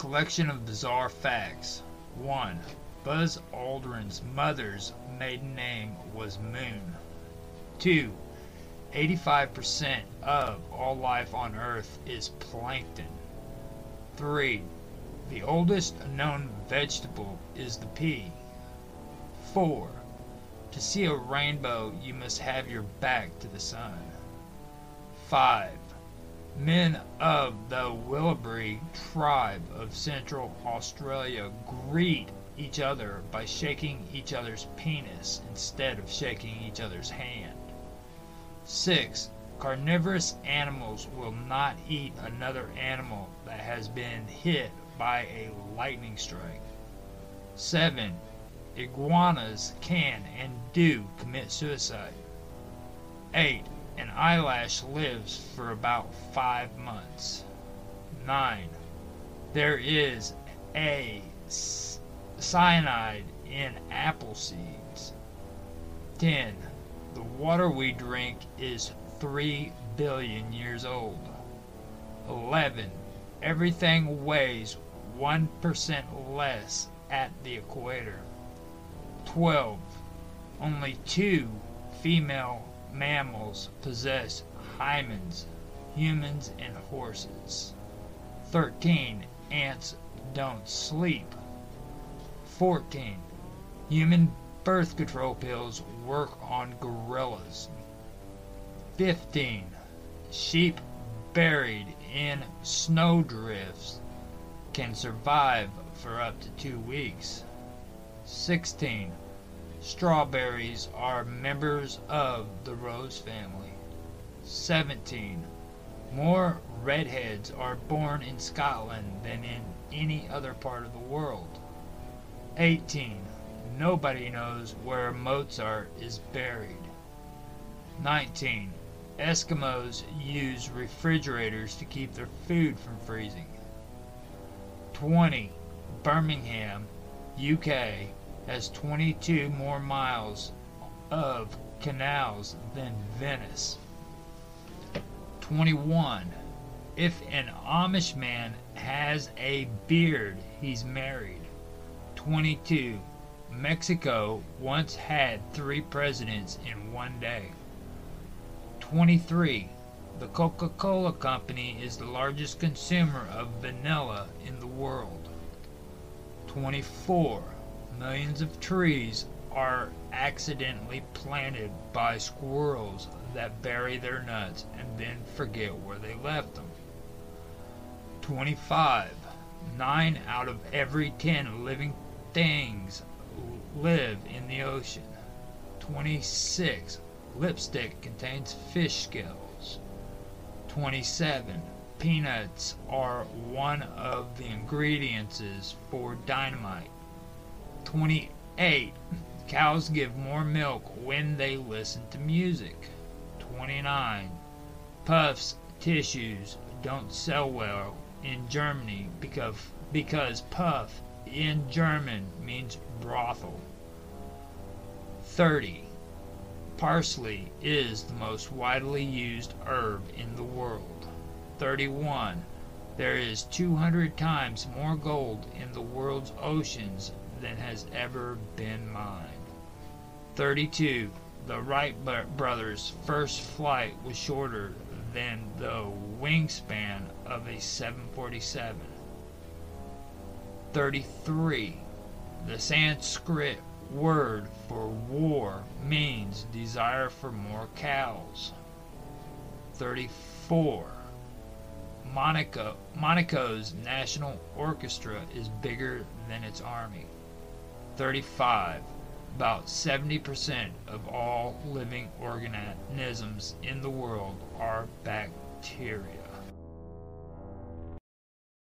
Collection of bizarre facts. 1. Buzz Aldrin's mother's maiden name was Moon. 2. 85% of all life on Earth is plankton. 3. The oldest known vegetable is the pea. 4. To see a rainbow, you must have your back to the sun. 5. Men of the Walbiri tribe of Central Australia greet each other by shaking each other's penis instead of shaking each other's hand. 6. Carnivorous animals will not eat another animal that has been hit by a lightning strike. 7. Iguanas can and do commit suicide. 8. An eyelash lives for about 5 months. 9. There is a cyanide in apple seeds. 10. The water we drink is 3 billion years old. 11. Everything weighs 1% less at the equator. 12. Only two female mammals possess hymens, humans and horses. 13. Ants don't sleep. 14. Human birth control pills work on gorillas. 15. Sheep buried in snowdrifts can survive for up to two weeks. 16. Strawberries are members of the rose family. 17. More redheads are born in Scotland than in any other part of the world. 18. Nobody knows where Mozart is buried. 19. Eskimos use refrigerators to keep their food from freezing. 20. Birmingham, UK has 22 more miles of canals than Venice. 21. If an Amish man has a beard, he's married. 22. Mexico once had three presidents in one day. 23. The Coca-Cola Company is the largest consumer of vanilla in the world. 24. Millions of trees are accidentally planted by squirrels that bury their nuts and then forget where they left them. 25. 9 out of every 10 living things live in the ocean. 26. Lipstick contains fish scales. 27. Peanuts are one of the ingredients for dynamite. 28. Cows give more milk when they listen to music. 29. Puffs tissues don't sell well in Germany because because puff in German means brothel. 30. Parsley is the most widely used herb in the world. 31. There is 200 times more gold in the world's oceans than has ever been mine. 32. The Wright brothers' first flight was shorter than the wingspan of a 747. 33. The Sanskrit word for war means desire for more cows. 34. Monaco, Monaco's national orchestra is bigger than its army. 35. About 70% of all living organisms in the world are bacteria.